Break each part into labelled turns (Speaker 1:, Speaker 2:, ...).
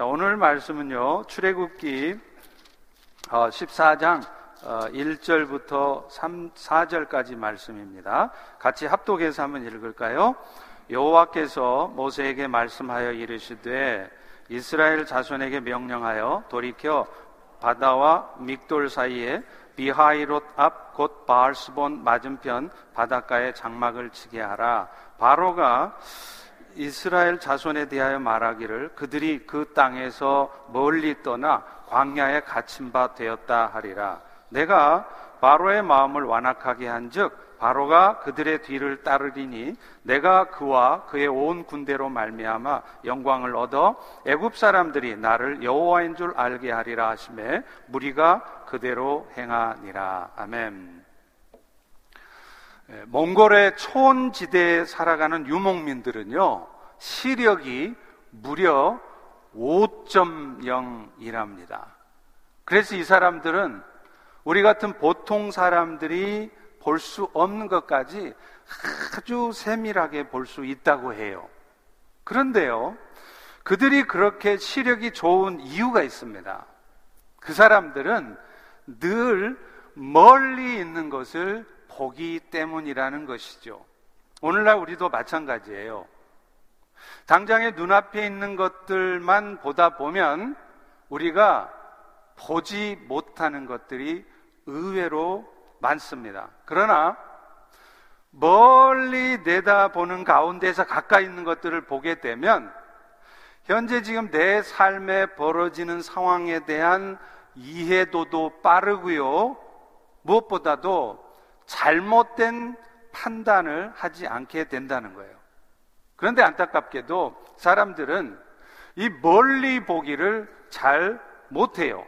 Speaker 1: 자, 오늘 말씀은요, 출애굽기 14장 어, 1절부터 어, 3, 4절까지 말씀입니다. 같이 합독해서 한번 읽을까요? 여호와께서 모세에게 말씀하여 이르시되 이스라엘 자손에게 명령하여 돌이켜 바다와 믹돌 사이에 비하이롯 앞 곧 바알스본 맞은편 바닷가에 장막을 치게 하라. 바로가 이스라엘 자손에 대하여 말하기를 그들이 그 땅에서 멀리 떠나 광야에 갇힌 바 되었다 하리라. 내가 바로의 마음을 완악하게 한즉 바로가 그들의 뒤를 따르리니 내가 그와 그의 온 군대로 말미암아 영광을 얻어 애굽 사람들이 나를 여호와인 줄 알게 하리라 하심에 무리가 그대로 행하니라. 아멘. 예, 몽골의 초원지대에 살아가는 유목민들은요, 시력이 무려 5.0이랍니다. 그래서 이 사람들은 우리 같은 보통 사람들이 볼 수 없는 것까지 아주 세밀하게 볼 수 있다고 해요. 그런데요, 그들이 그렇게 시력이 좋은 이유가 있습니다. 그 사람들은 늘 멀리 있는 것을 보기 때문이라는 것이죠. 오늘날 우리도 마찬가지예요. 당장에 눈앞에 있는 것들만 보다 보면 우리가 보지 못하는 것들이 의외로 많습니다. 그러나 멀리 내다보는 가운데서 가까이 있는 것들을 보게 되면 현재 지금 내 삶에 벌어지는 상황에 대한 이해도도 빠르고요. 무엇보다도 잘못된 판단을 하지 않게 된다는 거예요. 그런데 안타깝게도 사람들은 이 멀리 보기를 잘 못해요.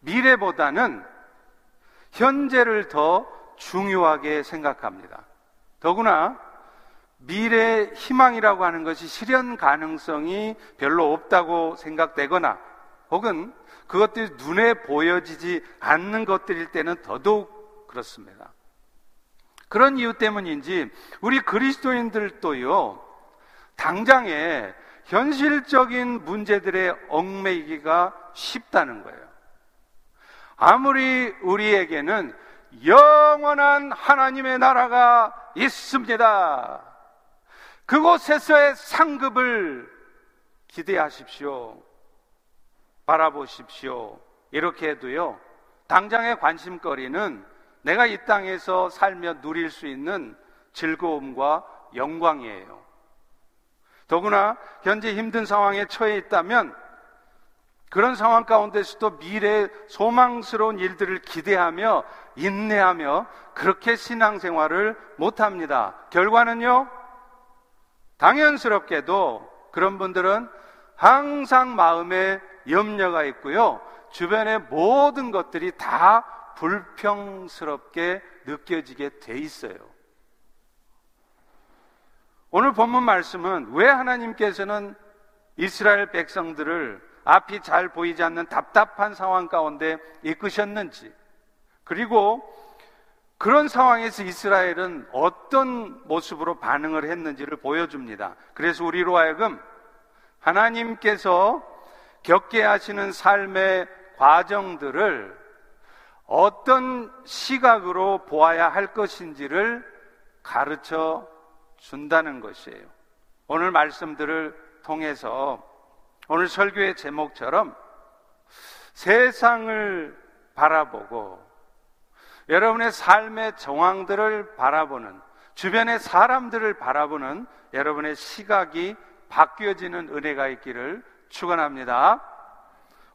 Speaker 1: 미래보다는 현재를 더 중요하게 생각합니다. 더구나 미래 희망이라고 하는 것이 실현 가능성이 별로 없다고 생각되거나 혹은 그것들이 눈에 보여지지 않는 것들일 때는 더더욱 그렇습니다. 그런 이유 때문인지 우리 그리스도인들도요, 당장에 현실적인 문제들의 얽매이기가 쉽다는 거예요. 아무리 우리에게는 영원한 하나님의 나라가 있습니다. 그곳에서의 상급을 기대하십시오. 바라보십시오. 이렇게 해도요, 당장의 관심거리는 내가 이 땅에서 살며 누릴 수 있는 즐거움과 영광이에요. 더구나 현재 힘든 상황에 처해 있다면 그런 상황 가운데서도 미래의 소망스러운 일들을 기대하며 인내하며 그렇게 신앙생활을 못합니다. 결과는요, 당연스럽게도 그런 분들은 항상 마음에 염려가 있고요. 주변의 모든 것들이 다 불평스럽게 느껴지게 돼 있어요. 오늘 본문 말씀은 왜 하나님께서는 이스라엘 백성들을 앞이 잘 보이지 않는 답답한 상황 가운데 이끄셨는지, 그리고 그런 상황에서 이스라엘은 어떤 모습으로 반응을 했는지를 보여줍니다. 그래서 우리로 하여금 하나님께서 겪게 하시는 삶의 과정들을 어떤 시각으로 보아야 할 것인지를 가르쳐 준다는 것이에요. 오늘 말씀들을 통해서 오늘 설교의 제목처럼 세상을 바라보고 여러분의 삶의 정황들을 바라보는 주변의 사람들을 바라보는 여러분의 시각이 바뀌어지는 은혜가 있기를 축원합니다.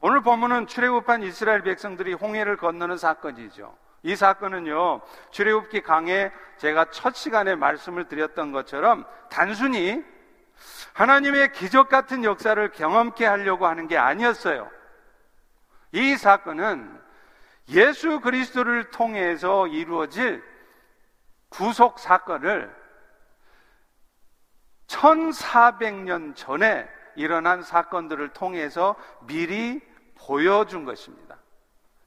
Speaker 1: 오늘 본문은 출애굽한 이스라엘 백성들이 홍해를 건너는 사건이죠. 이 사건은요, 출애굽기 강에 제가 첫 시간에 말씀을 드렸던 것처럼 단순히 하나님의 기적 같은 역사를 경험케 하려고 하는 게 아니었어요. 이 사건은 예수 그리스도를 통해서 이루어질 구속 사건을 1400년 전에 일어난 사건들을 통해서 미리 보여준 것입니다.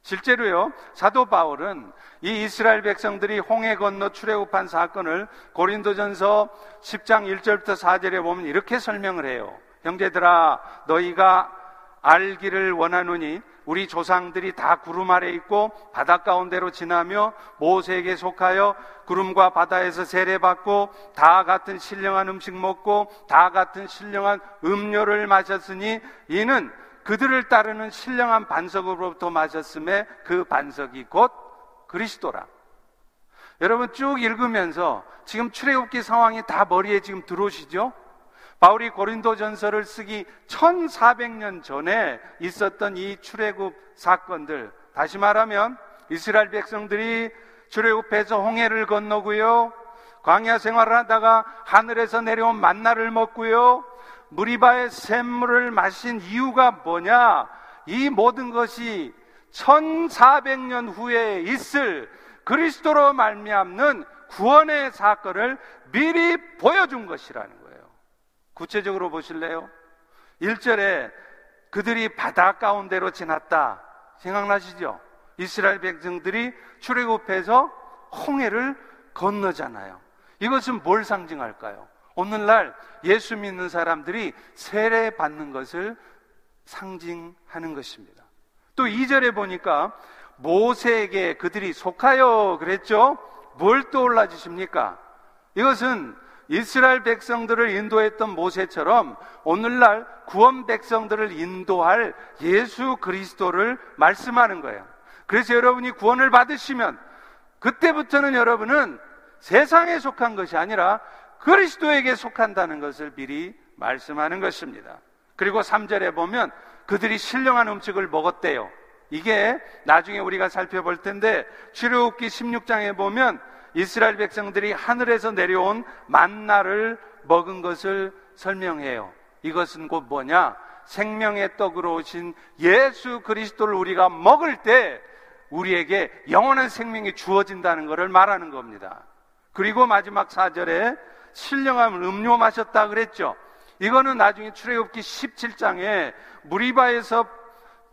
Speaker 1: 실제로요, 사도 바울은 이 이스라엘 백성들이 홍해 건너 출애굽한 사건을 고린도전서 10장 1절부터 4절에 보면 이렇게 설명을 해요. 형제들아, 너희가 알기를 원하노니 우리 조상들이 다 구름 아래 있고 바다 가운데로 지나며 모세에게 속하여 구름과 바다에서 세례받고 다 같은 신령한 음식 먹고 다 같은 신령한 음료를 마셨으니 이는 그들을 따르는 신령한 반석으로부터 마셨음에 그 반석이 곧 그리스도라. 여러분 쭉 읽으면서 지금 출애굽기 상황이 다 머리에 지금 들어오시죠? 바울이 고린도전서를 쓰기 1400년 전에 있었던 이 출애굽 사건들 다시 말하면 이스라엘 백성들이 출애굽해서 홍해를 건너고요. 광야 생활을 하다가 하늘에서 내려온 만나를 먹고요. 무리바의 샘물을 마신 이유가 뭐냐? 이 모든 것이 1400년 후에 있을 그리스도로 말미암는 구원의 사건을 미리 보여준 것이라는 거예요. 구체적으로 보실래요? 1절에 그들이 바다 가운데로 지났다. 생각나시죠? 이스라엘 백성들이 출애굽해서 홍해를 건너잖아요. 이것은 뭘 상징할까요? 오늘날 예수 믿는 사람들이 세례 받는 것을 상징하는 것입니다. 또 2절에 보니까 모세에게 그들이 속하여 그랬죠? 뭘 떠올라 주십니까? 이것은 이스라엘 백성들을 인도했던 모세처럼 오늘날 구원 백성들을 인도할 예수 그리스도를 말씀하는 거예요. 그래서 여러분이 구원을 받으시면 그때부터는 여러분은 세상에 속한 것이 아니라 그리스도에게 속한다는 것을 미리 말씀하는 것입니다. 그리고 3절에 보면 그들이 신령한 음식을 먹었대요. 이게 나중에 우리가 살펴볼 텐데 출애굽기 16장에 보면 이스라엘 백성들이 하늘에서 내려온 만나를 먹은 것을 설명해요. 이것은 곧 뭐냐? 생명의 떡으로 오신 예수 그리스도를 우리가 먹을 때 우리에게 영원한 생명이 주어진다는 것을 말하는 겁니다. 그리고 마지막 4절에 신령한 음료 마셨다 그랬죠. 이거는 나중에 출애굽기 17장에 무리바에서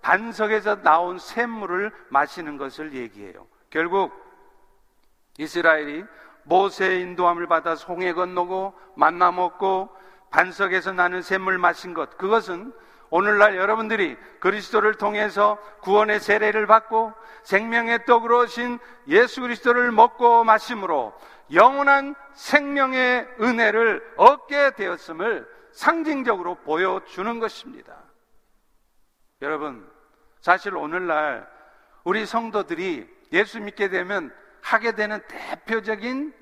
Speaker 1: 반석에서 나온 샘물을 마시는 것을 얘기해요. 결국 이스라엘이 모세의 인도함을 받아 송해 건너고 만나 먹고 반석에서 나는 샘물 마신 것 그것은 오늘날 여러분들이 그리스도를 통해서 구원의 세례를 받고 생명의 떡으로 오신 예수 그리스도를 먹고 마심으로 영원한 생명의 은혜를 얻게 되었음을 상징적으로 보여주는 것입니다. 여러분, 사실 오늘날 우리 성도들이 예수 믿게 되면 하게 되는 대표적인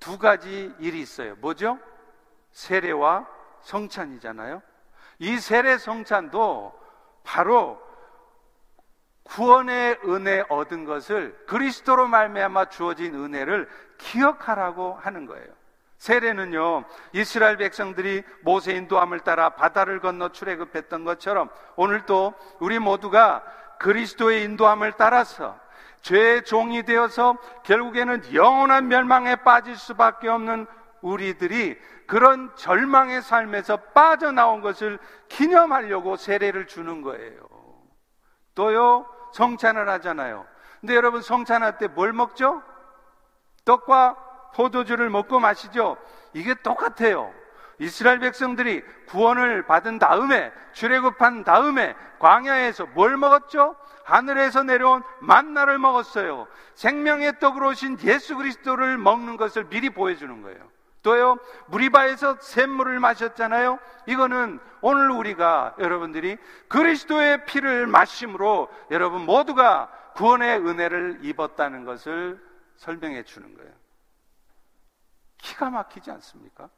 Speaker 1: 두 가지 일이 있어요. 뭐죠? 세례와 성찬이잖아요. 이 세례 성찬도 바로 구원의 은혜 얻은 것을 그리스도로 말미암아 주어진 은혜를 기억하라고 하는 거예요. 세례는요 이스라엘 백성들이 모세 인도함을 따라 바다를 건너 출애굽했던 것처럼 오늘도 우리 모두가 그리스도의 인도함을 따라서 죄의 종이 되어서 결국에는 영원한 멸망에 빠질 수밖에 없는 우리들이 그런 절망의 삶에서 빠져나온 것을 기념하려고 세례를 주는 거예요. 또요, 성찬을 하잖아요. 근데 여러분 성찬할 때 뭘 먹죠? 떡과 포도주를 먹고 마시죠? 이게 똑같아요. 이스라엘 백성들이 구원을 받은 다음에 출애굽한 다음에 광야에서 뭘 먹었죠? 하늘에서 내려온 만나를 먹었어요. 생명의 떡으로 오신 예수 그리스도를 먹는 것을 미리 보여주는 거예요. 또요, 무리바에서 샘물을 마셨잖아요. 이거는 오늘 우리가 여러분들이 그리스도의 피를 마심으로 여러분 모두가 구원의 은혜를 입었다는 것을 설명해 주는 거예요. 기가 막히지 않습니까?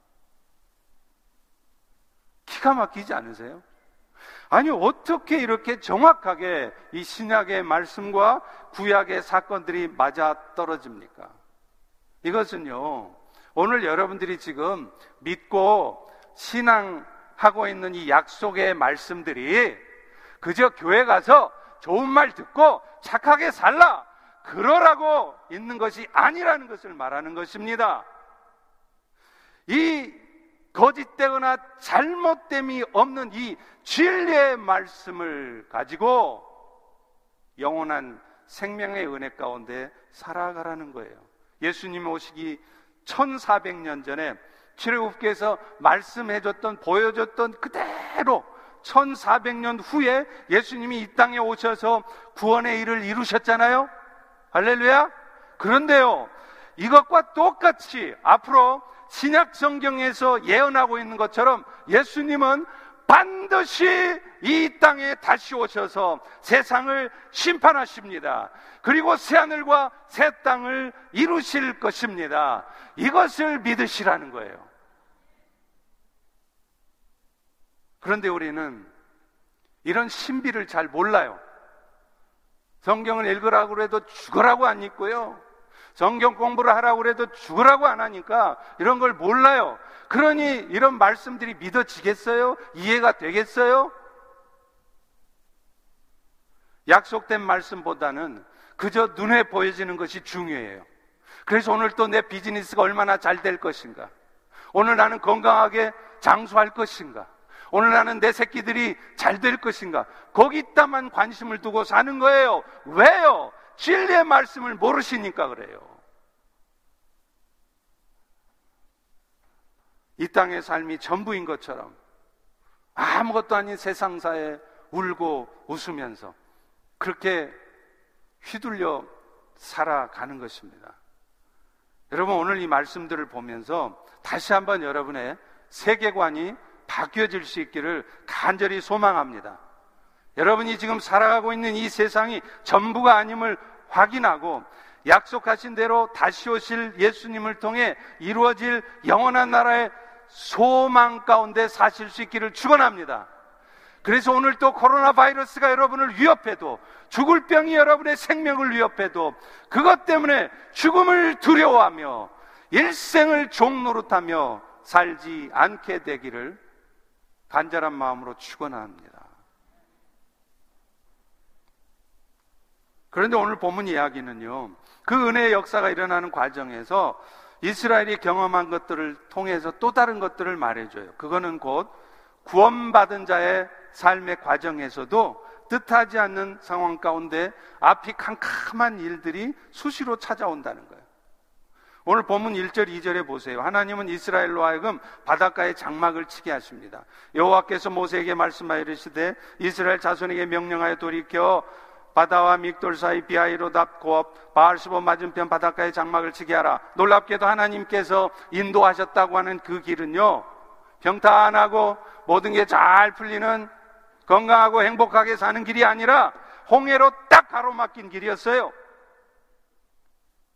Speaker 1: 기가 막히지 않으세요? 아니, 어떻게 이렇게 정확하게 이 신약의 말씀과 구약의 사건들이 맞아 떨어집니까? 이것은요, 오늘 여러분들이 지금 믿고 신앙하고 있는 이 약속의 말씀들이 그저 교회 가서 좋은 말 듣고 착하게 살라! 그러라고 있는 것이 아니라는 것을 말하는 것입니다. 이 거짓되거나 잘못됨이 없는 이 진리의 말씀을 가지고 영원한 생명의 은혜 가운데 살아가라는 거예요. 예수님 오시기 1400년 전에 출애굽께서 말씀해 줬던 보여줬던 그대로 1400년 후에 예수님이 이 땅에 오셔서 구원의 일을 이루셨잖아요? 할렐루야? 그런데요, 이것과 똑같이 앞으로 신약 성경에서 예언하고 있는 것처럼 예수님은 반드시 이 땅에 다시 오셔서 세상을 심판하십니다. 그리고 새하늘과 새 땅을 이루실 것입니다. 이것을 믿으시라는 거예요. 그런데 우리는 이런 신비를 잘 몰라요. 성경을 읽으라고 해도 죽으라고 안 읽고요. 성경 공부를 하라고 해도 죽으라고 안 하니까 이런 걸 몰라요. 그러니 이런 말씀들이 믿어지겠어요? 이해가 되겠어요? 약속된 말씀보다는 그저 눈에 보여지는 것이 중요해요. 그래서 오늘 또 내 비즈니스가 얼마나 잘 될 것인가? 오늘 나는 건강하게 장수할 것인가? 오늘 나는 내 새끼들이 잘 될 것인가? 거기다만 관심을 두고 사는 거예요. 왜요? 진리의 말씀을 모르시니까 그래요. 이 땅의 삶이 전부인 것처럼 아무것도 아닌 세상사에 울고 웃으면서 그렇게 휘둘려 살아가는 것입니다. 여러분 오늘 이 말씀들을 보면서 다시 한번 여러분의 세계관이 바뀌어질 수 있기를 간절히 소망합니다. 여러분이 지금 살아가고 있는 이 세상이 전부가 아님을 확인하고 약속하신 대로 다시 오실 예수님을 통해 이루어질 영원한 나라의 소망 가운데 사실 수 있기를 축원합니다. 그래서 오늘 또 코로나 바이러스가 여러분을 위협해도 죽을 병이 여러분의 생명을 위협해도 그것 때문에 죽음을 두려워하며 일생을 종노릇하며 살지 않게 되기를 간절한 마음으로 축원합니다. 그런데 오늘 본문 이야기는요. 그 은혜의 역사가 일어나는 과정에서 이스라엘이 경험한 것들을 통해서 또 다른 것들을 말해줘요. 그거는 곧 구원받은 자의 삶의 과정에서도 뜻하지 않는 상황 가운데 앞이 캄캄한 일들이 수시로 찾아온다는 거예요. 오늘 본문 1절, 2절에 보세요. 하나님은 이스라엘로 하여금 바닷가에 장막을 치게 하십니다. 여호와께서 모세에게 말씀하여 이르시되 이스라엘 자손에게 명령하여 돌이켜 바다와 믹돌 사이 비하이로답 고업 바알스보 맞은편 바닷가에 장막을 치게 하라. 놀랍게도 하나님께서 인도하셨다고 하는 그 길은요. 평탄하고 모든 게 잘 풀리는 건강하고 행복하게 사는 길이 아니라 홍해로 딱 가로막힌 길이었어요.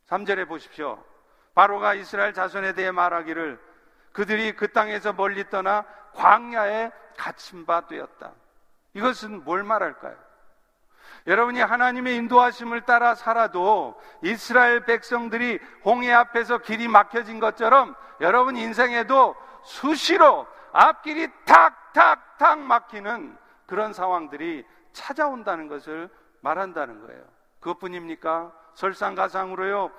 Speaker 1: 3절에 보십시오. 바로가 이스라엘 자손에 대해 말하기를 그들이 그 땅에서 멀리 떠나 광야에 갇힌 바 되었다. 이것은 뭘 말할까요? 여러분이 하나님의 인도하심을 따라 살아도 이스라엘 백성들이 홍해 앞에서 길이 막혀진 것처럼 여러분 인생에도 수시로 앞길이 탁탁탁 막히는 그런 상황들이 찾아온다는 것을 말한다는 거예요. 그것뿐입니까? 설상가상으로요.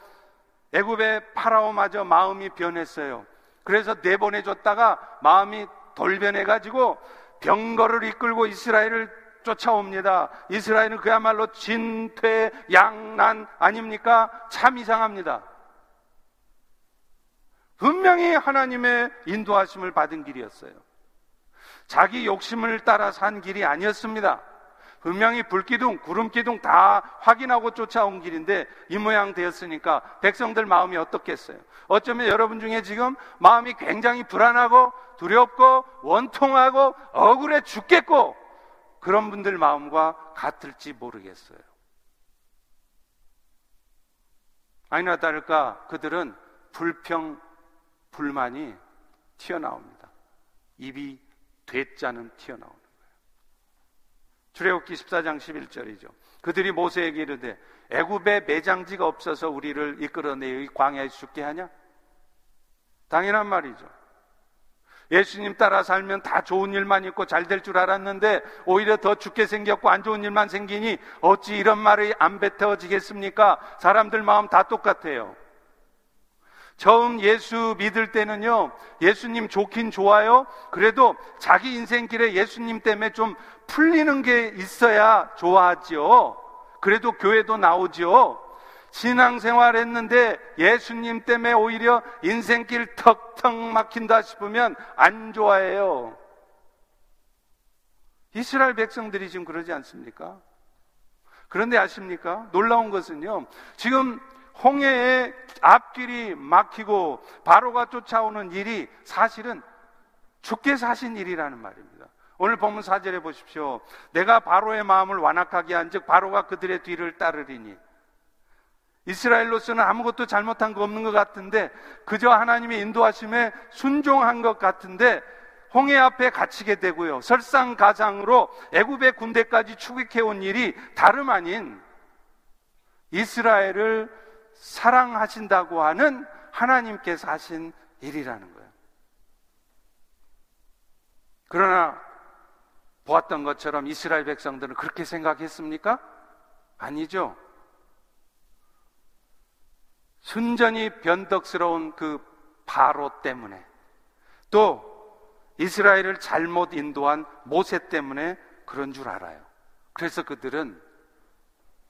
Speaker 1: 애굽의 파라오마저 마음이 변했어요. 그래서 내보내줬다가 마음이 돌변해가지고 병거를 이끌고 이스라엘을 쫓아옵니다. 이스라엘은 그야말로 진퇴 양난 아닙니까? 참 이상합니다. 분명히 하나님의 인도하심을 받은 길이었어요. 자기 욕심을 따라 산 길이 아니었습니다. 분명히 불기둥, 구름기둥 다 확인하고 쫓아온 길인데 이 모양 되었으니까 백성들 마음이 어떻겠어요? 어쩌면 여러분 중에 지금 마음이 굉장히 불안하고 두렵고 원통하고 억울해 죽겠고 그런 분들 마음과 같을지 모르겠어요. 아니나 다를까 그들은 불평, 불만이 튀어나옵니다. 입이 되자는 튀어나옵니다. 출애굽기 14장 11절이죠. 그들이 모세에게 이르되 애굽에 매장지가 없어서 우리를 이끌어내의 광야에 죽게 하냐? 당연한 말이죠. 예수님 따라 살면 다 좋은 일만 있고 잘 될 줄 알았는데 오히려 더 죽게 생겼고 안 좋은 일만 생기니 어찌 이런 말이 안 뱉어지겠습니까? 사람들 마음 다 똑같아요. 처음 예수 믿을 때는요, 예수님 좋긴 좋아요. 그래도 자기 인생길에 예수님 때문에 좀 풀리는 게 있어야 좋아하죠. 그래도 교회도 나오죠. 신앙생활 했는데 예수님 때문에 오히려 인생길 턱턱 막힌다 싶으면 안 좋아해요. 이스라엘 백성들이 지금 그러지 않습니까? 그런데 아십니까? 놀라운 것은요. 지금 홍해의 앞길이 막히고 바로가 쫓아오는 일이 사실은 주께서 하신 일이라는 말입니다. 오늘 본문 사절에 보십시오. 내가 바로의 마음을 완악하게 한즉 바로가 그들의 뒤를 따르리니 이스라엘로서는 아무것도 잘못한 거 없는 것 같은데 그저 하나님의 인도하심에 순종한 것 같은데 홍해 앞에 갇히게 되고요. 설상가장으로 애굽의 군대까지 추격해 온 일이 다름 아닌 이스라엘을 사랑하신다고 하는 하나님께서 하신 일이라는 거예요. 그러나 보았던 것처럼 이스라엘 백성들은 그렇게 생각했습니까? 아니죠. 순전히 변덕스러운 그 바로 때문에 또 이스라엘을 잘못 인도한 모세 때문에 그런 줄 알아요. 그래서 그들은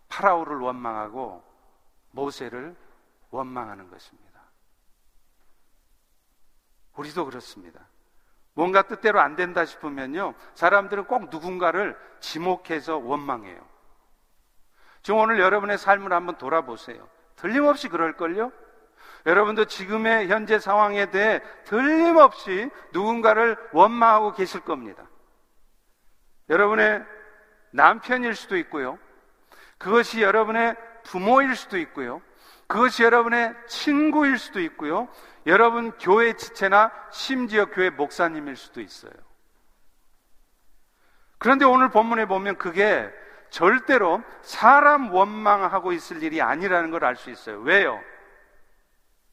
Speaker 1: 파라오를 원망하고 모세를 원망하는 것입니다. 우리도 그렇습니다. 뭔가 뜻대로 안 된다 싶으면요, 사람들은 꼭 누군가를 지목해서 원망해요. 지금 오늘 여러분의 삶을 한번 돌아보세요. 틀림없이 그럴걸요? 여러분도 지금의 현재 상황에 대해 틀림없이 누군가를 원망하고 계실 겁니다. 여러분의 남편일 수도 있고요. 그것이 여러분의 부모일 수도 있고요. 그것이 여러분의 친구일 수도 있고요. 여러분 교회 지체나 심지어 교회 목사님일 수도 있어요. 그런데 오늘 본문에 보면 그게 절대로 사람 원망하고 있을 일이 아니라는 걸 알 수 있어요. 왜요?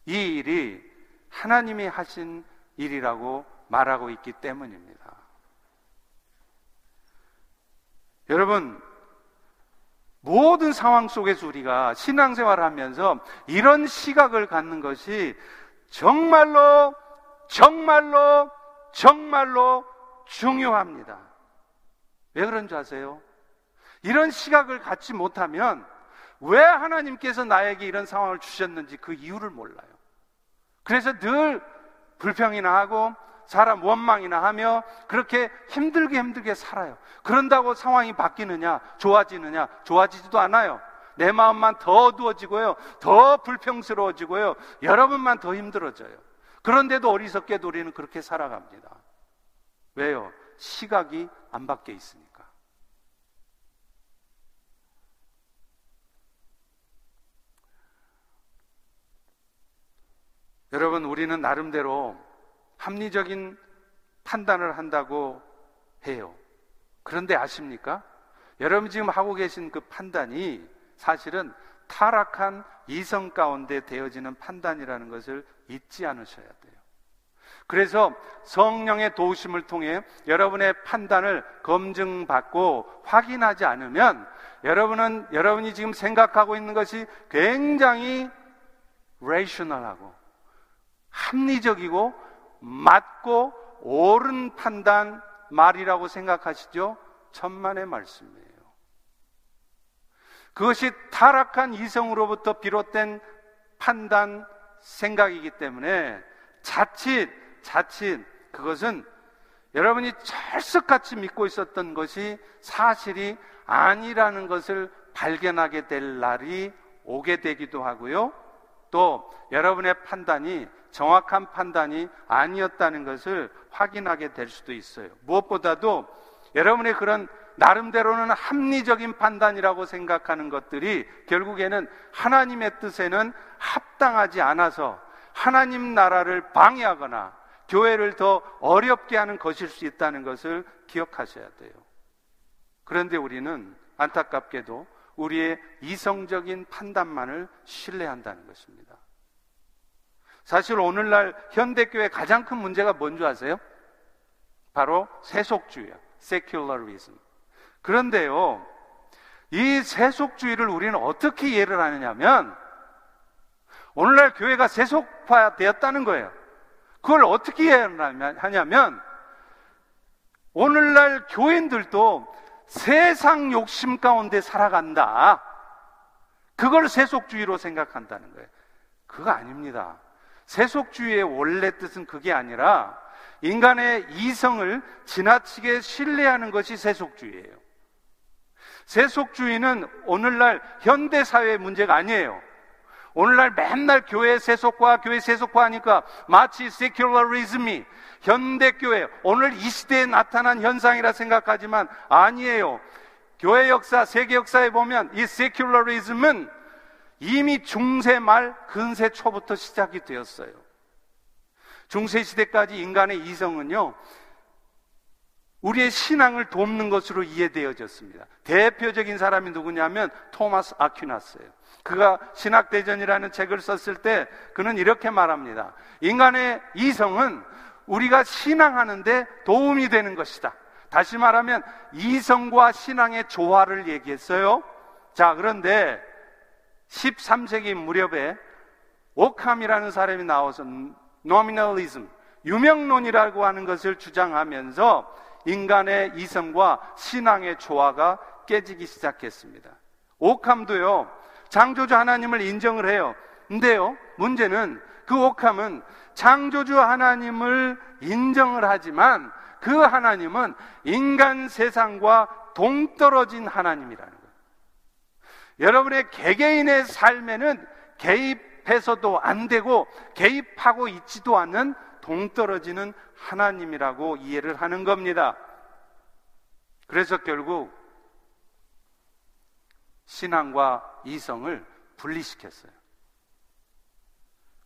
Speaker 1: 이 일이 하나님이 하신 일이라고 말하고 있기 때문입니다. 여러분, 모든 상황 속에서 우리가 신앙생활을 하면서 이런 시각을 갖는 것이 정말로, 정말로, 정말로 중요합니다. 왜 그런 줄 아세요? 이런 시각을 갖지 못하면 왜 하나님께서 나에게 이런 상황을 주셨는지 그 이유를 몰라요. 그래서 늘 불평이나 하고 사람 원망이나 하며 그렇게 힘들게 힘들게 살아요. 그런다고 상황이 바뀌느냐, 좋아지느냐, 좋아지지도 않아요. 내 마음만 더 어두워지고요, 더 불평스러워지고요, 여러분만 더 힘들어져요. 그런데도 어리석게도 우리는 그렇게 살아갑니다. 왜요? 시각이 안 바뀌어 있으니까. 여러분, 우리는 나름대로 합리적인 판단을 한다고 해요. 그런데 아십니까? 여러분 지금 하고 계신 그 판단이 사실은 타락한 이성 가운데 되어지는 판단이라는 것을 잊지 않으셔야 돼요. 그래서 성령의 도우심을 통해 여러분의 판단을 검증받고 확인하지 않으면 여러분은 여러분이 지금 생각하고 있는 것이 굉장히 레이셔널하고 합리적이고 맞고 옳은 판단 말이라고 생각하시죠? 천만의 말씀이에요. 그것이 타락한 이성으로부터 비롯된 판단 생각이기 때문에 자칫, 자칫 그것은 여러분이 철석같이 믿고 있었던 것이 사실이 아니라는 것을 발견하게 될 날이 오게 되기도 하고요. 또 여러분의 판단이 정확한 판단이 아니었다는 것을 확인하게 될 수도 있어요. 무엇보다도 여러분의 그런 나름대로는 합리적인 판단이라고 생각하는 것들이 결국에는 하나님의 뜻에는 합당하지 않아서 하나님 나라를 방해하거나 교회를 더 어렵게 하는 것일 수 있다는 것을 기억하셔야 돼요. 그런데 우리는 안타깝게도 우리의 이성적인 판단만을 신뢰한다는 것입니다. 사실 오늘날 현대교회 가장 큰 문제가 뭔지 아세요? 바로 세속주의야. secularism. 그런데요, 이 세속주의를 우리는 어떻게 이해를 하느냐면, 오늘날 교회가 세속화 되었다는 거예요. 그걸 어떻게 이해하냐면, 오늘날 교인들도 세상 욕심 가운데 살아간다. 그걸 세속주의로 생각한다는 거예요. 그거 아닙니다. 세속주의의 원래 뜻은 그게 아니라 인간의 이성을 지나치게 신뢰하는 것이 세속주의예요. 세속주의는 오늘날 현대 사회의 문제가 아니에요. 오늘날 맨날 교회 세속화, 교회 세속화 하니까 마치 세큘러리즘이 현대교회, 오늘 이 시대에 나타난 현상이라 생각하지만 아니에요. 교회 역사, 세계 역사에 보면 이 세큘러리즘은 이미 중세 말 근세 초부터 시작이 되었어요. 중세 시대까지 인간의 이성은요, 우리의 신앙을 돕는 것으로 이해되어졌습니다. 대표적인 사람이 누구냐면 토마스 아퀴나스예요. 그가 신학대전이라는 책을 썼을 때 그는 이렇게 말합니다. 인간의 이성은 우리가 신앙하는데 도움이 되는 것이다. 다시 말하면 이성과 신앙의 조화를 얘기했어요. 자, 그런데 13세기 무렵에 오캄이라는 사람이 나와서 노미널리즘, 유명론이라고 하는 것을 주장하면서 인간의 이성과 신앙의 조화가 깨지기 시작했습니다. 오캄도요, 창조주 하나님을 인정을 해요. 근데요, 문제는 그 오캄은 창조주 하나님을 인정을 하지만 그 하나님은 인간 세상과 동떨어진 하나님이라는 거예요. 여러분의 개개인의 삶에는 개입해서도 안 되고 개입하고 있지도 않는 동떨어지는 하나님이라고 이해를 하는 겁니다. 그래서 결국 신앙과 이성을 분리시켰어요.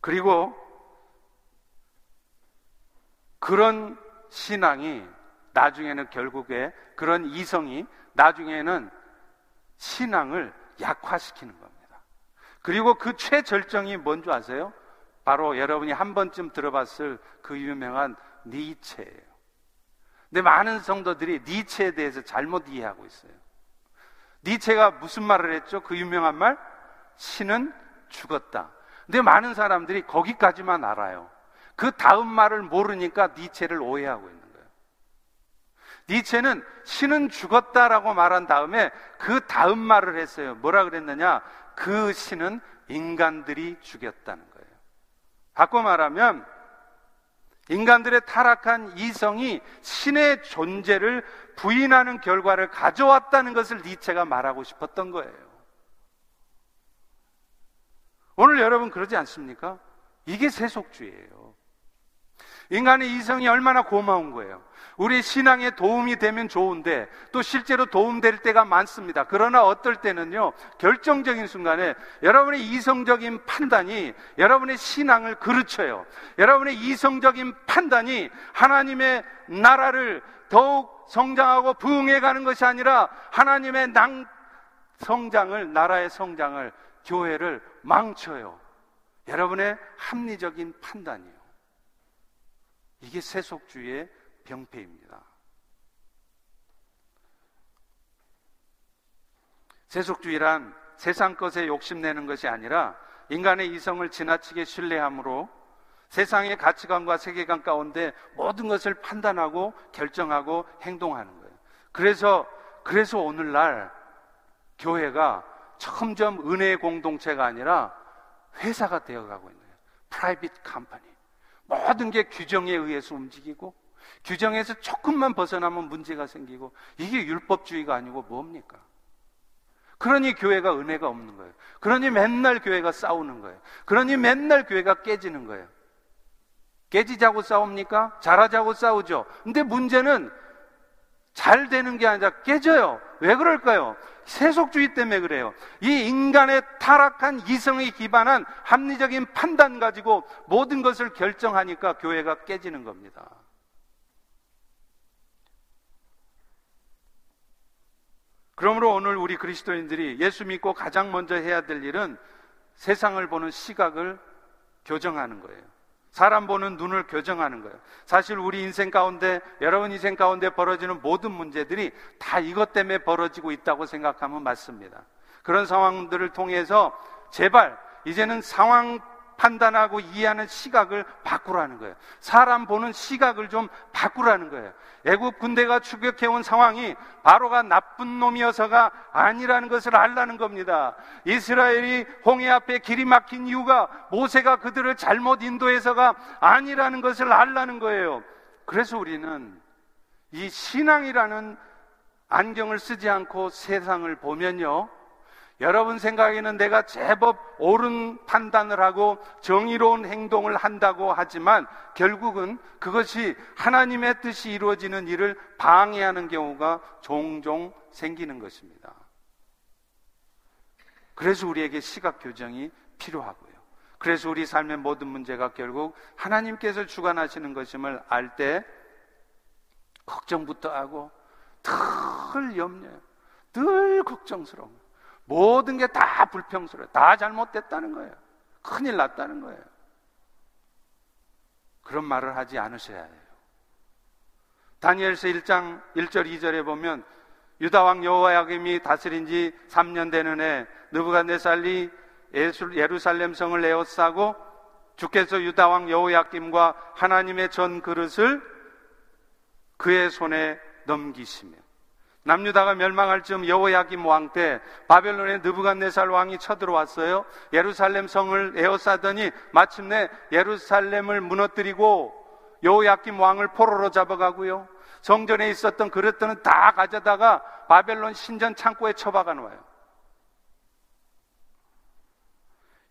Speaker 1: 그리고 그런 신앙이 나중에는 결국에 그런 이성이 나중에는 신앙을 약화시키는 겁니다. 그리고 그 최절정이 뭔지 아세요? 바로 여러분이 한 번쯤 들어봤을 그 유명한 니체예요. 근데 많은 성도들이 니체에 대해서 잘못 이해하고 있어요. 니체가 무슨 말을 했죠? 그 유명한 말? 신은 죽었다. 근데 많은 사람들이 거기까지만 알아요. 그 다음 말을 모르니까 니체를 오해하고 있는 거예요. 니체는 신은 죽었다라고 말한 다음에 그 다음 말을 했어요. 뭐라 그랬느냐? 그 신은 인간들이 죽였다는 거예요. 바꿔 말하면 인간들의 타락한 이성이 신의 존재를 부인하는 결과를 가져왔다는 것을 니체가 말하고 싶었던 거예요. 오늘 여러분 그러지 않습니까? 이게 세속주의예요. 인간의 이성이 얼마나 고마운 거예요. 우리 신앙에 도움이 되면 좋은데 또 실제로 도움될 때가 많습니다. 그러나 어떨 때는요, 결정적인 순간에 여러분의 이성적인 판단이 여러분의 신앙을 그르쳐요. 여러분의 이성적인 판단이 하나님의 나라를 더욱 성장하고 부흥해 가는 것이 아니라 하나님의 낭, 성장을, 나라의 성장을, 교회를 망쳐요. 여러분의 합리적인 판단이에요. 이게 세속주의의 병폐입니다. 세속주의란 세상 것에 욕심내는 것이 아니라 인간의 이성을 지나치게 신뢰함으로 세상의 가치관과 세계관 가운데 모든 것을 판단하고 결정하고 행동하는 거예요. 그래서, 그래서 오늘날 교회가 점점 은혜의 공동체가 아니라 회사가 되어가고 있는 거예요. 프라이빗 컴퍼니. 모든 게 규정에 의해서 움직이고 규정에서 조금만 벗어나면 문제가 생기고 이게 율법주의가 아니고 뭡니까? 그러니 교회가 은혜가 없는 거예요. 그러니 맨날 교회가 싸우는 거예요. 그러니 맨날 교회가 깨지는 거예요. 깨지자고 싸웁니까? 잘하자고 싸우죠. 근데 문제는 잘 되는 게 아니라 깨져요. 왜 그럴까요? 세속주의 때문에 그래요. 이 인간의 타락한 이성에 기반한 합리적인 판단 가지고 모든 것을 결정하니까 교회가 깨지는 겁니다. 그러므로 오늘 우리 그리스도인들이 예수 믿고 가장 먼저 해야 될 일은 세상을 보는 시각을 교정하는 거예요. 사람 보는 눈을 교정하는 거예요. 사실 우리 인생 가운데, 여러분 인생 가운데 벌어지는 모든 문제들이 다 이것 때문에 벌어지고 있다고 생각하면 맞습니다. 그런 상황들을 통해서 제발 이제는 상황 판단하고 이해하는 시각을 바꾸라는 거예요. 사람 보는 시각을 좀 바꾸라는 거예요. 애국 군대가 추격해온 상황이 바로가 나쁜 놈이어서가 아니라는 것을 알라는 겁니다. 이스라엘이 홍해 앞에 길이 막힌 이유가 모세가 그들을 잘못 인도해서가 아니라는 것을 알라는 거예요. 그래서 우리는 이 신앙이라는 안경을 쓰지 않고 세상을 보면요. 여러분 생각에는 내가 제법 옳은 판단을 하고 정의로운 행동을 한다고 하지만 결국은 그것이 하나님의 뜻이 이루어지는 일을 방해하는 경우가 종종 생기는 것입니다. 그래서 우리에게 시각 교정이 필요하고요. 그래서 우리 삶의 모든 문제가 결국 하나님께서 주관하시는 것임을 알 때 걱정부터 하고 늘 염려, 늘 걱정스러운 모든 게 다 불평스러워요. 다 잘못됐다는 거예요. 큰일 났다는 거예요. 그런 말을 하지 않으셔야 해요. 다니엘서 1장 1절 2절에 보면 유다 왕 여호야김이 다스린 지 3년 되는 해 느부갓네살이 예루살렘 성을 에워싸고 주께서 유다 왕 여호야김과 하나님의 전 그릇을 그의 손에 넘기시며 남유다가 멸망할 즈음 여호야김 왕 때 바벨론의 느부갓네살 왕이 쳐들어왔어요. 예루살렘 성을 에워싸더니 마침내 예루살렘을 무너뜨리고 여호야김 왕을 포로로 잡아가고요. 성전에 있었던 그릇들은 다 가져다가 바벨론 신전 창고에 처박아 놓아요.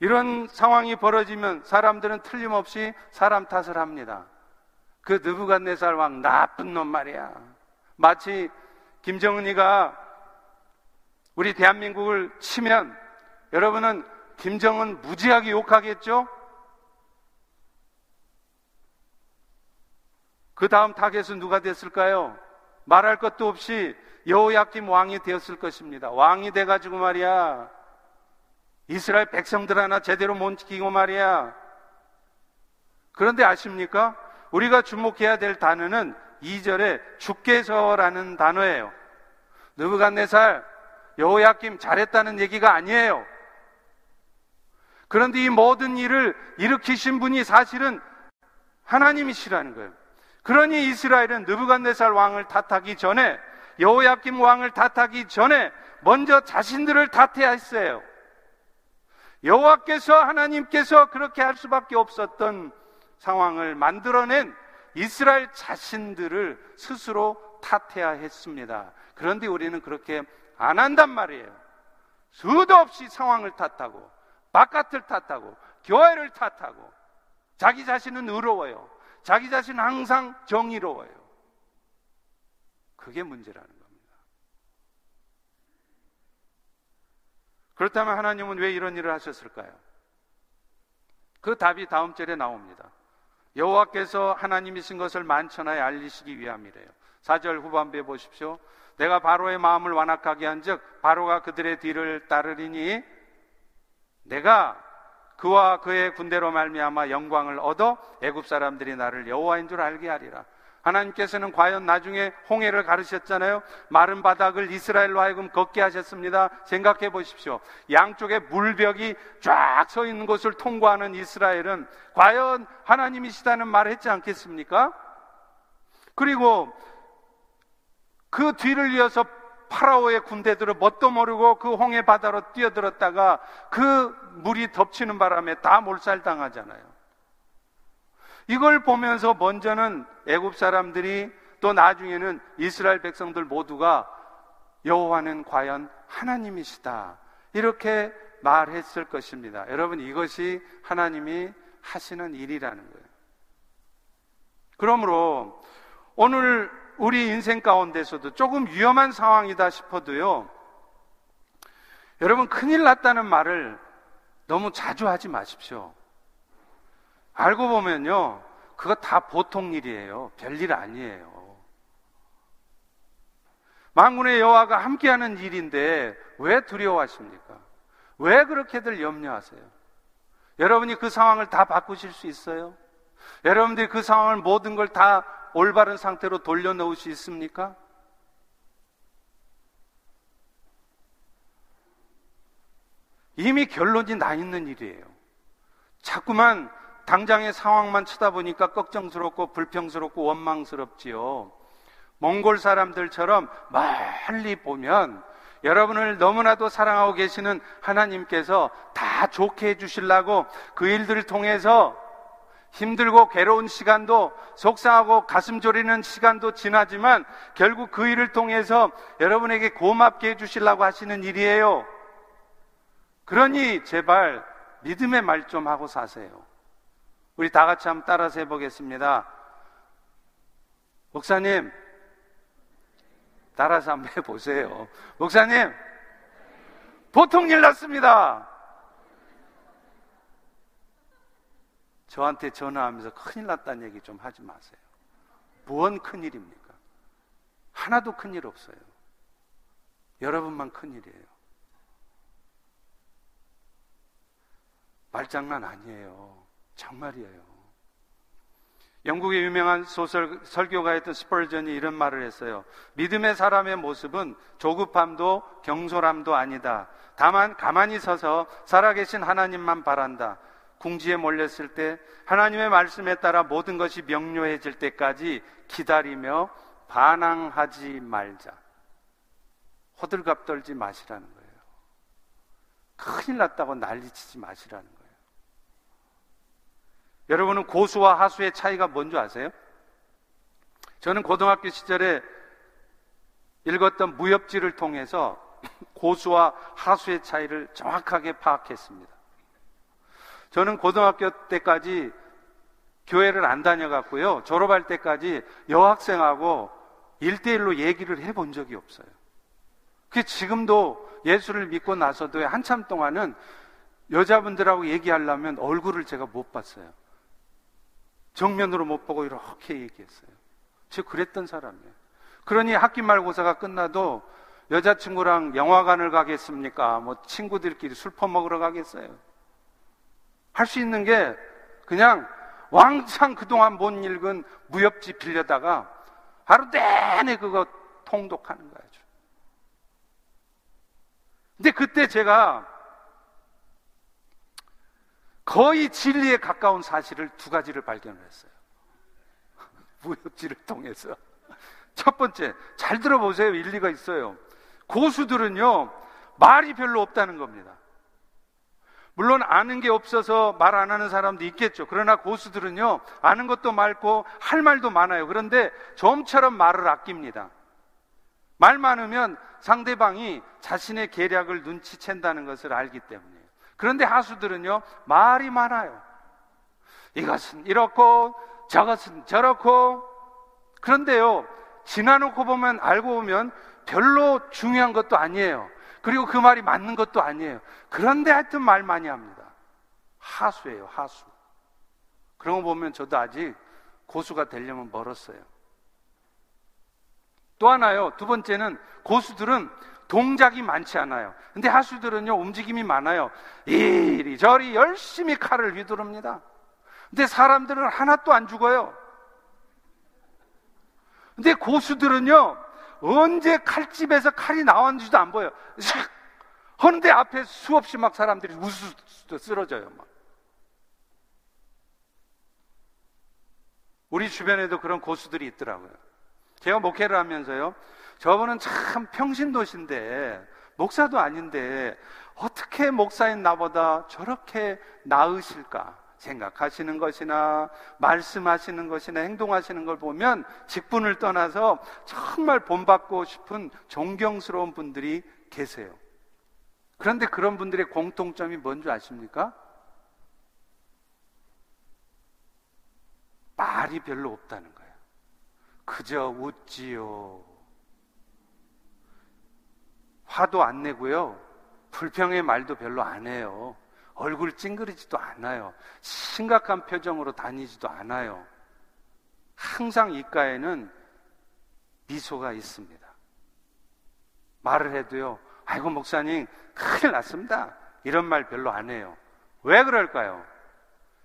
Speaker 1: 이런 상황이 벌어지면 사람들은 틀림없이 사람 탓을 합니다. 그 느부갓네살 왕 나쁜 놈 말이야. 마치 김정은이가 우리 대한민국을 치면 여러분은 김정은 무지하게 욕하겠죠? 그 다음 타겟은 누가 됐을까요? 말할 것도 없이 여호야김 왕이 되었을 것입니다. 왕이 돼가지고 말이야. 이스라엘 백성들 하나 제대로 못 지키고 말이야. 그런데 아십니까? 우리가 주목해야 될 단어는 2절에 주께서라는 단어예요. 느부갓네살 여호야김 잘했다는 얘기가 아니에요. 그런데 이 모든 일을 일으키신 분이 사실은 하나님이시라는 거예요. 그러니 이스라엘은 느부갓네살 왕을 탓하기 전에 여호야김 왕을 탓하기 전에 먼저 자신들을 탓해야 했어요. 여호와께서 하나님께서 그렇게 할 수밖에 없었던 상황을 만들어낸 이스라엘 자신들을 스스로 탓해야 했습니다. 그런데 우리는 그렇게 안 한단 말이에요. 수도 없이 상황을 탓하고, 바깥을 탓하고, 교회를 탓하고, 자기 자신은 의로워요. 자기 자신은 항상 정의로워요. 그게 문제라는 겁니다. 그렇다면 하나님은 왜 이런 일을 하셨을까요? 그 답이 다음 절에 나옵니다. 여호와께서 하나님이신 것을 만천하에 알리시기 위함이래요. 4절 후반부에 보십시오. 내가 바로의 마음을 완악하게 한즉 바로가 그들의 뒤를 따르리니 내가 그와 그의 군대로 말미암아 영광을 얻어 애굽 사람들이 나를 여호와인 줄 알게 하리라. 하나님께서는 과연 나중에 홍해를 가르셨잖아요. 마른 바닥을 이스라엘로 하여금 걷게 하셨습니다. 생각해 보십시오. 양쪽에 물벽이 쫙 서 있는 곳을 통과하는 이스라엘은 과연 하나님이시다는 말을 했지 않겠습니까? 그리고 그 뒤를 이어서 파라오의 군대들을 뭣도 모르고 그 홍해 바다로 뛰어들었다가 그 물이 덮치는 바람에 다 몰살당하잖아요. 이걸 보면서 먼저는 애굽 사람들이 또 나중에는 이스라엘 백성들 모두가 여호와는 과연 하나님이시다. 이렇게 말했을 것입니다. 여러분 이것이 하나님이 하시는 일이라는 거예요. 그러므로 오늘 우리 인생 가운데서도 조금 위험한 상황이다 싶어도요. 여러분 큰일 났다는 말을 너무 자주 하지 마십시오. 알고 보면요. 그거 다 보통 일이에요. 별일 아니에요. 망군의 여호와가 함께하는 일인데 왜 두려워하십니까? 왜 그렇게들 염려하세요? 여러분이 그 상황을 다 바꾸실 수 있어요? 여러분들이 그 상황을 모든 걸 다 올바른 상태로 돌려놓을 수 있습니까? 이미 결론이 나 있는 일이에요. 자꾸만 당장의 상황만 쳐다보니까 걱정스럽고 불평스럽고 원망스럽지요. 몽골 사람들처럼 멀리 보면 여러분을 너무나도 사랑하고 계시는 하나님께서 다 좋게 해주시려고 그 일들을 통해서 힘들고 괴로운 시간도 속상하고 가슴 졸이는 시간도 지나지만 결국 그 일을 통해서 여러분에게 고맙게 해주시려고 하시는 일이에요. 그러니 제발 믿음의 말 좀 하고 사세요. 우리 다 같이 한번 따라서 해보겠습니다. 목사님, 따라서 한번 해보세요. 목사님, 보통 일 났습니다. 저한테 전화하면서 큰일 났다는 얘기 좀 하지 마세요. 무언 큰일입니까? 하나도 큰일 없어요. 여러분만 큰일이에요. 말장난 아니에요. 정말이에요. 영국의 유명한 소설 설교가였던 스펄전이 이런 말을 했어요. 믿음의 사람의 모습은 조급함도 경솔함도 아니다. 다만 가만히 서서 살아계신 하나님만 바란다. 궁지에 몰렸을 때 하나님의 말씀에 따라 모든 것이 명료해질 때까지 기다리며 반항하지 말자. 호들갑 떨지 마시라는 거예요. 큰일 났다고 난리치지 마시라는 거예요. 여러분은 고수와 하수의 차이가 뭔지 아세요? 저는 고등학교 시절에 읽었던 무협지를 통해서 고수와 하수의 차이를 정확하게 파악했습니다. 저는 고등학교 때까지 교회를 안 다녀갔고요. 졸업할 때까지 여학생하고 일대일로 얘기를 해본 적이 없어요. 그 지금도 예수를 믿고 나서도 한참 동안은 여자분들하고 얘기하려면 얼굴을 제가 못 봤어요. 정면으로 못 보고 이렇게 얘기했어요. 제가 그랬던 사람이에요. 그러니 학기 말고사가 끝나도 여자친구랑 영화관을 가겠습니까? 뭐 친구들끼리 술 퍼먹으러 가겠어요. 할 수 있는 게 그냥 왕창 그동안 못 읽은 무협지 빌려다가 하루 내내 그거 통독하는 거예요. 근데 그때 제가 거의 진리에 가까운 사실을 두 가지를 발견을 했어요. 무협지를 통해서. 첫 번째, 잘 들어보세요. 일리가 있어요. 고수들은요, 말이 별로 없다는 겁니다. 물론 아는 게 없어서 말 안 하는 사람도 있겠죠. 그러나 고수들은요, 아는 것도 많고 할 말도 많아요. 그런데 좀처럼 말을 아낍니다. 말 많으면 상대방이 자신의 계략을 눈치챈다는 것을 알기 때문에. 그런데 하수들은요, 말이 많아요. 이것은 이렇고, 저것은 저렇고, 그런데요, 지나놓고 보면, 알고 보면 별로 중요한 것도 아니에요. 그리고 그 말이 맞는 것도 아니에요. 그런데 하여튼 말 많이 합니다. 하수예요, 하수. 그런 거 보면 저도 아직 고수가 되려면 멀었어요. 또 하나요, 두 번째는 고수들은 동작이 많지 않아요. 근데 하수들은요, 움직임이 많아요. 이리저리 열심히 칼을 휘두릅니다. 근데 사람들은 하나도 안 죽어요. 근데 고수들은요, 언제 칼집에서 칼이 나왔는지도 안 보여요. 하는데 앞에 수없이 막 사람들이 우수수 쓰러져요. 막. 우리 주변에도 그런 고수들이 있더라고요. 제가 목회를 하면서요, 저분은 참 평신도신데 목사도 아닌데 어떻게 목사인 나보다 저렇게 나으실까 생각하시는 것이나 말씀하시는 것이나 행동하시는 걸 보면 직분을 떠나서 정말 본받고 싶은 존경스러운 분들이 계세요. 그런데 그런 분들의 공통점이 뭔지 아십니까? 말이 별로 없다는 거예요. 그저 웃지요. 화도 안 내고요. 불평의 말도 별로 안 해요. 얼굴 찡그리지도 않아요. 심각한 표정으로 다니지도 않아요. 항상 입가에는 미소가 있습니다. 말을 해도요, 아이고, 목사님, 큰일 났습니다. 이런 말 별로 안 해요. 왜 그럴까요?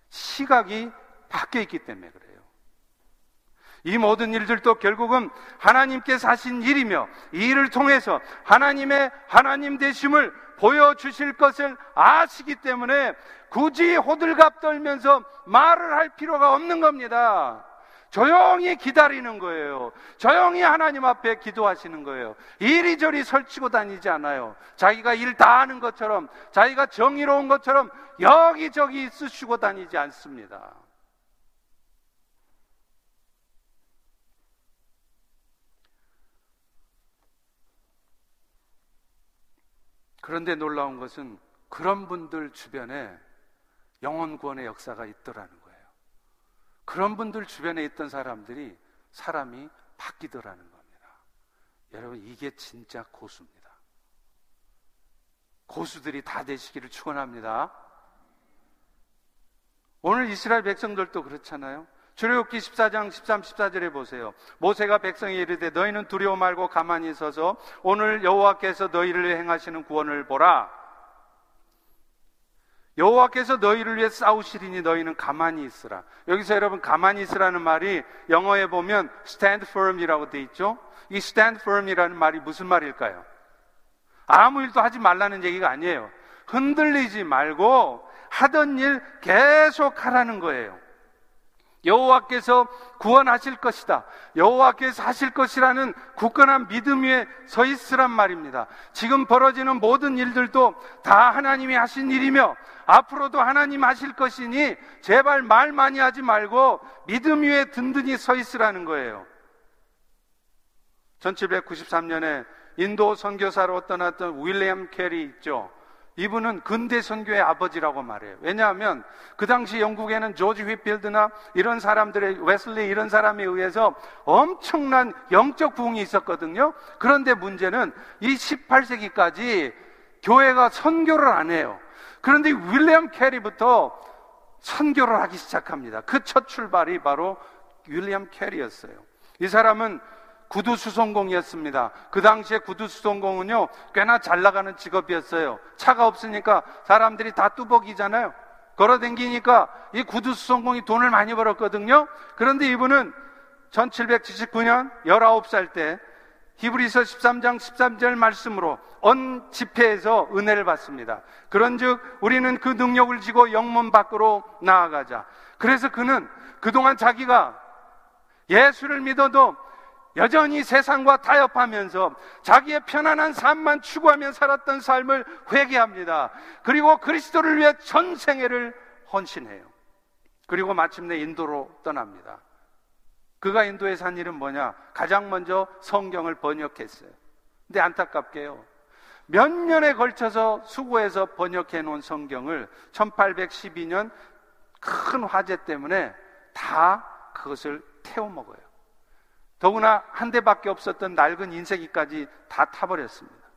Speaker 1: 시각이 바뀌어 있기 때문에 그래요. 이 모든 일들도 결국은 하나님께서 하신 일이며 이 일을 통해서 하나님의 하나님 되심을 보여주실 것을 아시기 때문에 굳이 호들갑 떨면서 말을 할 필요가 없는 겁니다. 조용히 기다리는 거예요. 조용히 하나님 앞에 기도하시는 거예요. 이리저리 설치고 다니지 않아요. 자기가 일 다 하는 것처럼, 자기가 정의로운 것처럼 여기저기 쓰시고 다니지 않습니다. 그런데 놀라운 것은 그런 분들 주변에 영혼 구원의 역사가 있더라는 거예요. 그런 분들 주변에 있던 사람들이 사람이 바뀌더라는 겁니다. 여러분, 이게 진짜 고수입니다. 고수들이 다 되시기를 축원합니다. 오늘 이스라엘 백성들도 그렇잖아요. 출애굽기 14장 13, 14절에 보세요. 모세가 백성에 이르되 너희는 두려워 말고 가만히 서서 오늘 여호와께서 너희를 행하시는 구원을 보라. 여호와께서 너희를 위해 싸우시리니 너희는 가만히 있으라. 여기서 여러분 가만히 있으라는 말이 영어에 보면 stand firm이라고 돼 있죠. 이 stand firm이라는 말이 무슨 말일까요? 아무 일도 하지 말라는 얘기가 아니에요. 흔들리지 말고 하던 일 계속 하라는 거예요. 여호와께서 구원하실 것이다. 여호와께서 하실 것이라는 굳건한 믿음 위에 서 있으란 말입니다. 지금 벌어지는 모든 일들도 다 하나님이 하신 일이며 앞으로도 하나님 하실 것이니 제발 말 많이 하지 말고 믿음 위에 든든히 서 있으라는 거예요. 1793년에 인도 선교사로 떠났던 윌리엄 캐리 있죠. 이분은 근대 선교의 아버지라고 말해요. 왜냐하면 그 당시 영국에는 조지 휘필드나 이런 사람들의 웨슬리 이런 사람에 의해서 엄청난 영적 부흥이 있었거든요. 그런데 문제는 이 18세기까지 교회가 선교를 안 해요. 그런데 윌리엄 캐리부터 선교를 하기 시작합니다. 그 첫 출발이 바로 윌리엄 캐리였어요. 이 사람은 구두 수송공이었습니다. 그 당시에 구두 수송공은요, 꽤나 잘 나가는 직업이었어요. 차가 없으니까 사람들이 다 뚜벅이잖아요. 걸어 댕기니까 이 구두 수송공이 돈을 많이 벌었거든요. 그런데 이분은 1779년 19살 때 히브리서 13장 13절 말씀으로 언 집회에서 은혜를 받습니다. 그런즉 우리는 그 능력을 지고 영문 밖으로 나아가자. 그래서 그는 그동안 자기가 예수를 믿어도 여전히 세상과 타협하면서 자기의 편안한 삶만 추구하며 살았던 삶을 회개합니다. 그리고 그리스도를 위해 전생애를 헌신해요. 그리고 마침내 인도로 떠납니다. 그가 인도에 산 일은 뭐냐? 가장 먼저 성경을 번역했어요. 근데 안타깝게요. 몇 년에 걸쳐서 수고해서 번역해 놓은 성경을 1812년 큰 화재 때문에 다 그것을 태워 먹어요. 더구나 한 대밖에 없었던 낡은 인쇄기까지 다 타버렸습니다.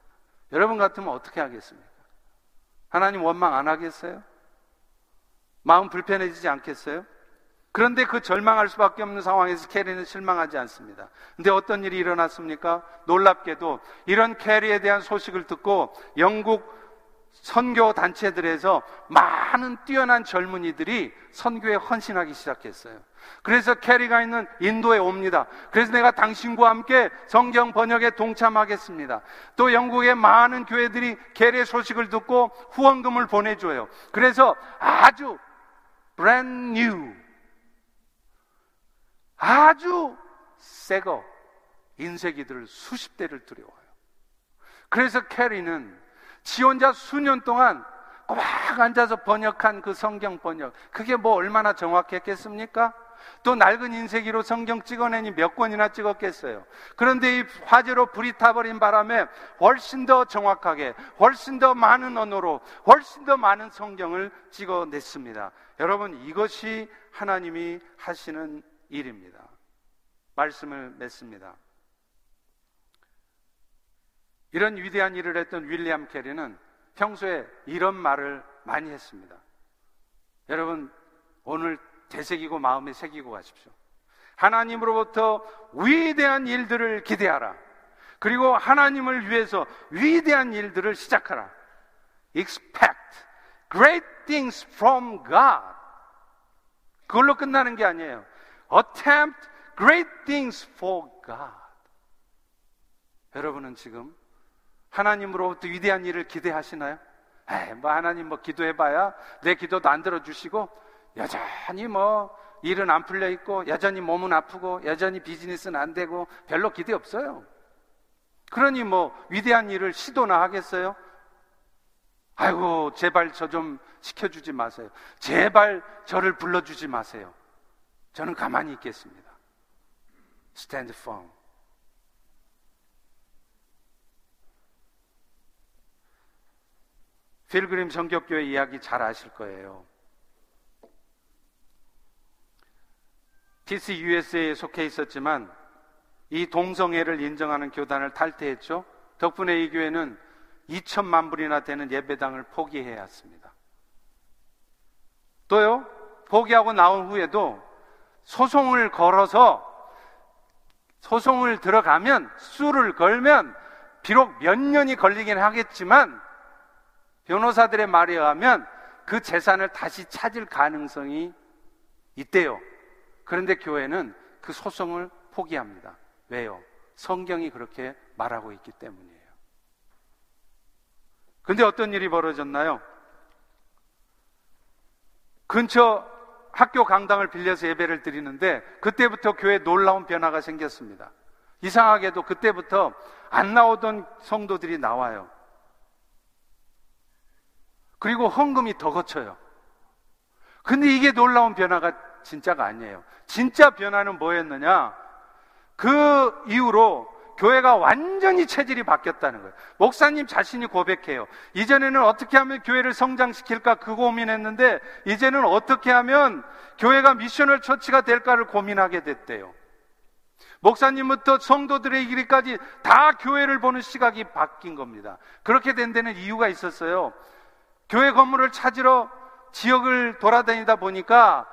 Speaker 1: 여러분 같으면 어떻게 하겠습니까? 하나님 원망 안 하겠어요? 마음 불편해지지 않겠어요? 그런데 그 절망할 수밖에 없는 상황에서 캐리는 실망하지 않습니다. 근데 어떤 일이 일어났습니까? 놀랍게도 이런 캐리에 대한 소식을 듣고 영국 선교 단체들에서 많은 뛰어난 젊은이들이 선교에 헌신하기 시작했어요. 그래서 캐리가 있는 인도에 옵니다. 그래서 내가 당신과 함께 성경 번역에 동참하겠습니다. 또 영국의 많은 교회들이 캐리의 소식을 듣고 후원금을 보내줘요. 그래서 아주 brand new, 아주 새거 인쇄기들을 수십 대를 들여와요. 그래서 캐리는 지 혼자 수년 동안 꼬박 앉아서 번역한 그 성경 번역, 그게 뭐 얼마나 정확했겠습니까? 또 낡은 인쇄기로 성경 찍어내니 몇 권이나 찍었겠어요. 그런데 이 화재로 불이 타버린 바람에 훨씬 더 정확하게, 훨씬 더 많은 언어로, 훨씬 더 많은 성경을 찍어냈습니다. 여러분, 이것이 하나님이 하시는 일입니다. 말씀을 맺습니다. 이런 위대한 일을 했던 윌리엄 캐리는 평소에 이런 말을 많이 했습니다. 여러분, 오늘 되새기고 마음에 새기고 가십시오. 하나님으로부터 위대한 일들을 기대하라. 그리고 하나님을 위해서 위대한 일들을 시작하라. Expect great things from God. 그걸로 끝나는 게 아니에요. Attempt great things for God. 여러분은 지금 하나님으로부터 위대한 일을 기대하시나요? 에이, 뭐 하나님 뭐 기도해봐야 내 기도도 안 들어주시고 여전히 뭐 일은 안 풀려 있고 여전히 몸은 아프고 여전히 비즈니스는 안 되고 별로 기대 없어요. 그러니 뭐 위대한 일을 시도나 하겠어요? 아이고 제발 저 좀 시켜주지 마세요. 제발 저를 불러주지 마세요. 저는 가만히 있겠습니다. Stand firm. 필그림 성격교회 이야기 잘 아실 거예요. TC USA에 속해 있었지만 이 동성애를 인정하는 교단을 탈퇴했죠. 덕분에 이 교회는 2천만 불이나 되는 예배당을 포기해야 했습니다. 또요, 포기하고 나온 후에도 소송을 걸어서 소송을 들어가면 수를 걸면 비록 몇 년이 걸리긴 하겠지만 변호사들의 말에 의하면 그 재산을 다시 찾을 가능성이 있대요. 그런데 교회는 그 소송을 포기합니다. 왜요? 성경이 그렇게 말하고 있기 때문이에요. 근데 어떤 일이 벌어졌나요? 근처 학교 강당을 빌려서 예배를 드리는데 그때부터 교회에 놀라운 변화가 생겼습니다. 이상하게도 그때부터 안 나오던 성도들이 나와요. 그리고 헌금이 더 거쳐요. 근데 이게 놀라운 변화가 진짜가 아니에요. 진짜 변화는 뭐였느냐? 그 이후로 교회가 완전히 체질이 바뀌었다는 거예요. 목사님 자신이 고백해요. 이전에는 어떻게 하면 교회를 성장시킬까 그 고민했는데 이제는 어떻게 하면 교회가 미셔널 처치가 될까를 고민하게 됐대요. 목사님부터 성도들의 이르기까지 다 교회를 보는 시각이 바뀐 겁니다. 그렇게 된 데는 이유가 있었어요. 교회 건물을 찾으러 지역을 돌아다니다 보니까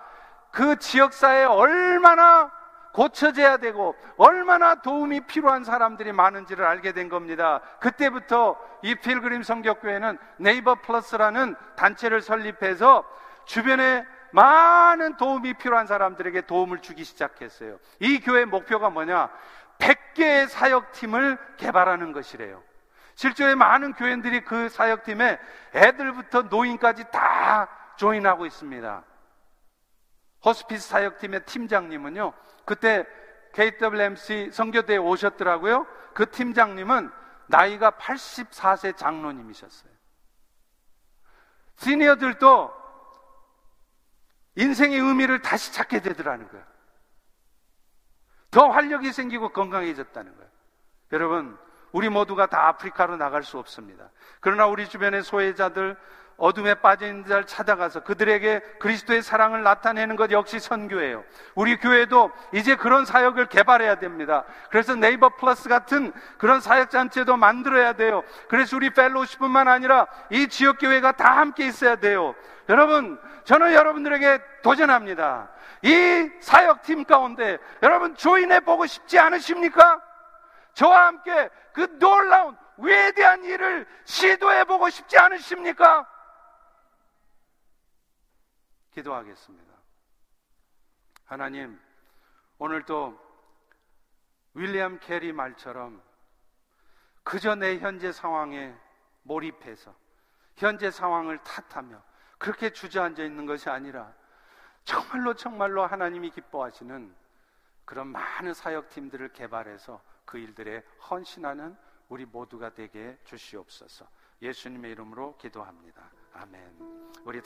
Speaker 1: 그 지역사회에 얼마나 고쳐져야 되고 얼마나 도움이 필요한 사람들이 많은지를 알게 된 겁니다. 그때부터 이 필그림 성격교회는 네이버 플러스라는 단체를 설립해서 주변에 많은 도움이 필요한 사람들에게 도움을 주기 시작했어요. 이 교회 목표가 뭐냐? 100개의 사역팀을 개발하는 것이래요. 실제로 많은 교회들이 그 사역팀에 애들부터 노인까지 다 조인하고 있습니다. 호스피스 사역팀의 팀장님은요, 그때 KWMC 성교대에 오셨더라고요. 그 팀장님은 나이가 84세 장로님이셨어요. 시니어들도 인생의 의미를 다시 찾게 되더라는 거예요. 더 활력이 생기고 건강해졌다는 거예요. 여러분, 우리 모두가 다 아프리카로 나갈 수 없습니다. 그러나 우리 주변의 소외자들, 어둠에 빠진 자를 찾아가서 그들에게 그리스도의 사랑을 나타내는 것 역시 선교예요. 우리 교회도 이제 그런 사역을 개발해야 됩니다. 그래서 네이버 플러스 같은 그런 사역잔체도 만들어야 돼요. 그래서 우리 펠로우십뿐만 아니라 이 지역교회가 다 함께 있어야 돼요. 여러분, 저는 여러분들에게 도전합니다. 이 사역팀 가운데 여러분 join해 보고 싶지 않으십니까? 저와 함께 그 놀라운 위대한 일을 시도해 보고 싶지 않으십니까? 기도하겠습니다. 하나님, 오늘도 윌리엄 캐리 말처럼 그저 내 현재 상황에 몰입해서 현재 상황을 탓하며 그렇게 주저앉아 있는 것이 아니라 정말로 정말로 하나님이 기뻐하시는 그런 많은 사역팀들을 개발해서 그 일들에 헌신하는 우리 모두가 되게 주시옵소서. 예수님의 이름으로 기도합니다. 아멘. 우리